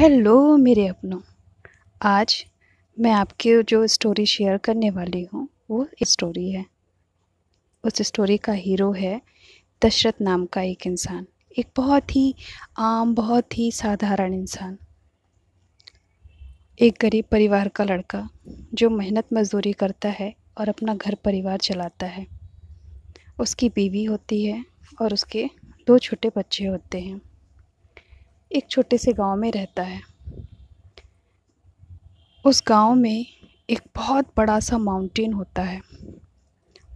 Hello मेरे अपनों। आज मैं आपके जो स्टोरी शेयर करने वाली हूँ, वो स्टोरी है। उस स्टोरी का हीरो है दशरथ नाम का एक इंसान। एक बहुत ही आम, बहुत ही साधारण इंसान। एक गरीब परिवार का लड़का जो मेहनत मजदूरी करता है और अपना घर परिवार चलाता है। उसकी बीवी होती है और उसके दो छोटे बच्चे होते हैं। एक छोटे से गाँव में रहता है। उस गाँव में एक बहुत बड़ा सा माउंटेन होता है।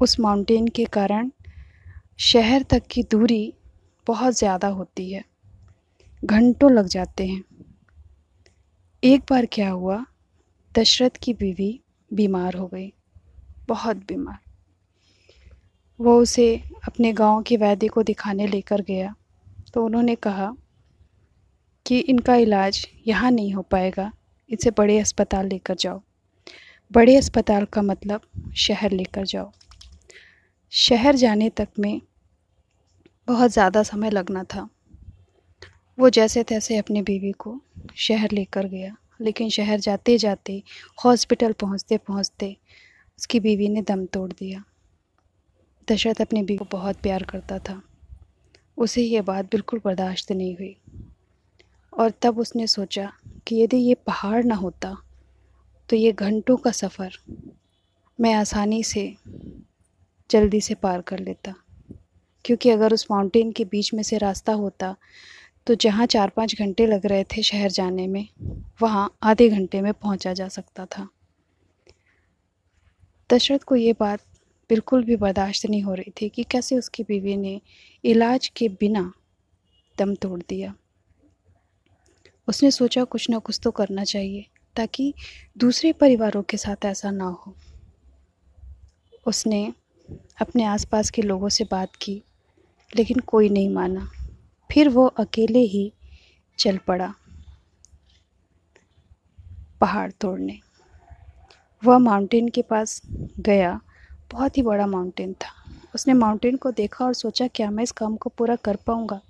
उस माउंटेन के कारण शहर तक की दूरी बहुत ज़्यादा होती है। घंटों लग जाते हैं। एक बार क्या हुआ, दशरथ की बीवी बीमार हो गई। बहुत बीमार। वो उसे अपने गाँव के वैद्य को दिखाने लेकर गया। तो उन्होंने कहा कि इनका इलाज यहाँ नहीं हो पाएगा, इसे बड़े अस्पताल लेकर जाओ। बड़े अस्पताल का मतलब शहर लेकर जाओ। शहर जाने तक में बहुत ज़्यादा समय लगना था। वो जैसे तैसे अपनी बीवी को शहर लेकर गया, लेकिन शहर जाते जाते हॉस्पिटल पहुँचते पहुँचते उसकी बीवी ने दम तोड़ दिया। दशरथ अपनी बीवी को बहुत प्यार करता था। उसे ये बात बिल्कुल बर्दाश्त नहीं हुई। और तब उसने सोचा कि यदि ये पहाड़ ना होता तो ये घंटों का सफ़र मैं आसानी से जल्दी से पार कर लेता। क्योंकि अगर उस माउंटेन के बीच में से रास्ता होता तो जहाँ चार पाँच घंटे लग रहे थे शहर जाने में, वहाँ आधे घंटे में पहुँचा जा सकता था। दशरथ को ये बात बिल्कुल भी बर्दाश्त नहीं हो रही थी कि कैसे उसकी बीवी ने इलाज के बिना दम तोड़ दिया। उसने सोचा कुछ ना कुछ तो करना चाहिए, ताकि दूसरे परिवारों के साथ ऐसा ना हो। उसने अपने आसपास के लोगों से बात की, लेकिन कोई नहीं माना। फिर वो अकेले ही चल पड़ा पहाड़ तोड़ने। वह माउंटेन के पास गया। बहुत ही बड़ा माउंटेन था। उसने माउंटेन को देखा और सोचा, क्या मैं इस काम को पूरा कर पाऊँगा?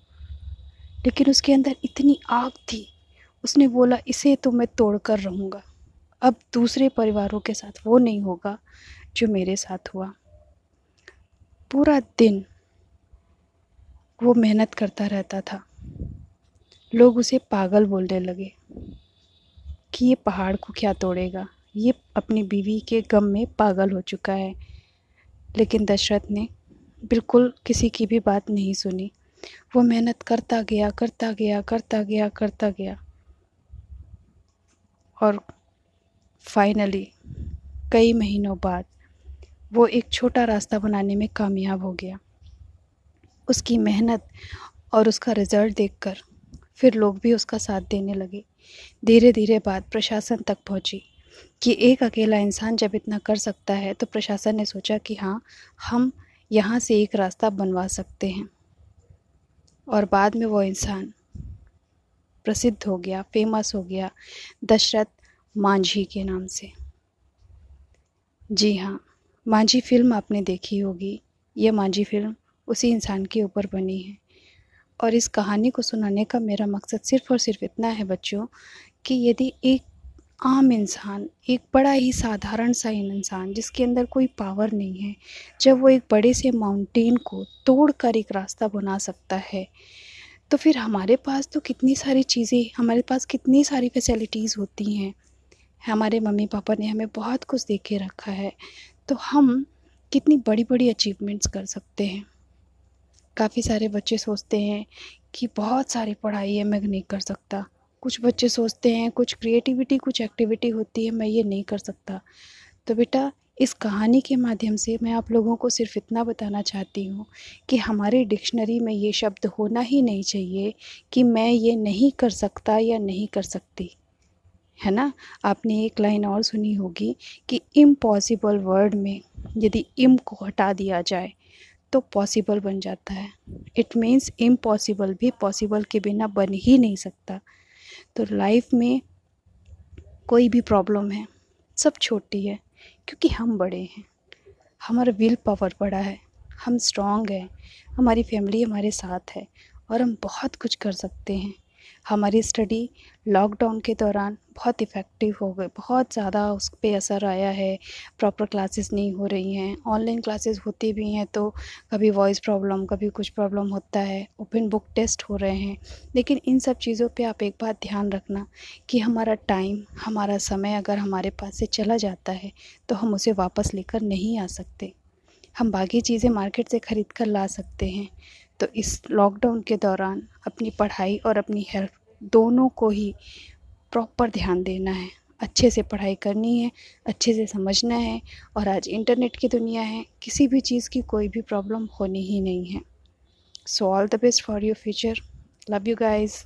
लेकिन उसके अंदर इतनी आग थी उसने बोला, इसे तो मैं तोड़ कर रहूँगा। अब दूसरे परिवारों के साथ वो नहीं होगा जो मेरे साथ हुआ। पूरा दिन वो मेहनत करता रहता था। लोग उसे पागल बोलने लगे कि ये पहाड़ को क्या तोड़ेगा? ये अपनी बीवी के गम में पागल हो चुका है। लेकिन दशरथ ने बिल्कुल किसी की भी बात नहीं सुनी। वो मेहनत करता गया करता गया करता गया करता गया। और फाइनली कई महीनों बाद, वो एक छोटा रास्ता बनाने में कामयाब हो गया। उसकी मेहनत और उसका रिज़ल्ट देखकर फिर लोग भी उसका साथ देने लगे। धीरे धीरे बात प्रशासन तक पहुँची कि एक अकेला इंसान जब इतना कर सकता है तो प्रशासन ने सोचा कि हाँ हम यहाँ से एक रास्ता बनवा सकते हैं। और बाद में वो इंसान प्रसिद्ध हो गया फ़ेमस हो गया, दशरथ मांझी के नाम से। जी हाँ मांझी फ़िल्म आपने देखी होगी। यह मांझी फ़िल्म उसी इंसान के ऊपर बनी है। और इस कहानी को सुनाने का मेरा मकसद सिर्फ़ और सिर्फ़ इतना है बच्चों कि यदि एक आम इंसान, एक बड़ा ही साधारण सा इंसान जिसके अंदर कोई पावर नहीं है, जब वो एक बड़े से माउंटेन को तोड़ कर एक रास्ता बना सकता है तो फिर हमारे पास तो कितनी सारी चीज़ें, हमारे पास कितनी सारी फैसिलिटीज़ होती हैं। हमारे मम्मी पापा ने हमें बहुत कुछ दे के रखा है। तो हम कितनी बड़ी बड़ी अचीवमेंट्स कर सकते हैं। काफ़ी सारे बच्चे सोचते हैं कि बहुत सारी पढ़ाई है, मैं नहीं कर सकता। कुछ बच्चे सोचते हैं, कुछ क्रिएटिविटी कुछ एक्टिविटी होती है, मैं ये नहीं कर सकता। तो बेटा इस कहानी के माध्यम से मैं आप लोगों को सिर्फ़ इतना बताना चाहती हूँ कि हमारे डिक्शनरी में ये शब्द होना ही नहीं चाहिए कि मैं ये नहीं कर सकता या नहीं कर सकती। है ना? आपने एक लाइन और सुनी होगी कि इम्पॉसिबल वर्ड में यदि इम को हटा दिया जाए तो पॉसिबल बन जाता है। इट मीन्स इम्पॉसिबल भी पॉसिबल के बिना बन ही नहीं सकता। तो लाइफ में कोई भी प्रॉब्लम है, सब छोटी है। क्योंकि हम बड़े हैं। हमारा विल पावर बड़ा है। हम स्ट्रांग हैं। हमारी फैमिली हमारे साथ है और हम बहुत कुछ कर सकते हैं। हमारी स्टडी लॉकडाउन के दौरान बहुत इफ़ेक्टिव हो गई। बहुत ज़्यादा उस पर असर आया है। प्रॉपर क्लासेस नहीं हो रही हैं। ऑनलाइन क्लासेस होती भी हैं तो कभी वॉइस प्रॉब्लम कभी कुछ प्रॉब्लम होता है। ओपन बुक टेस्ट हो रहे हैं। लेकिन इन सब चीज़ों पे आप एक बात ध्यान रखना कि हमारा टाइम हमारा समय अगर हमारे पास से चला जाता है तो हम उसे वापस लेकर नहीं आ सकते। हम बाकी चीज़ें मार्केट से ख़रीद कर ला सकते हैं। तो इस लॉकडाउन के दौरान अपनी पढ़ाई और अपनी हेल्थ दोनों को ही प्रॉपर ध्यान देना है। अच्छे से पढ़ाई करनी है, अच्छे से समझना है और आज इंटरनेट की दुनिया है, किसी भी चीज़ की कोई भी प्रॉब्लम होनी ही नहीं है। So all the best for your future love you guys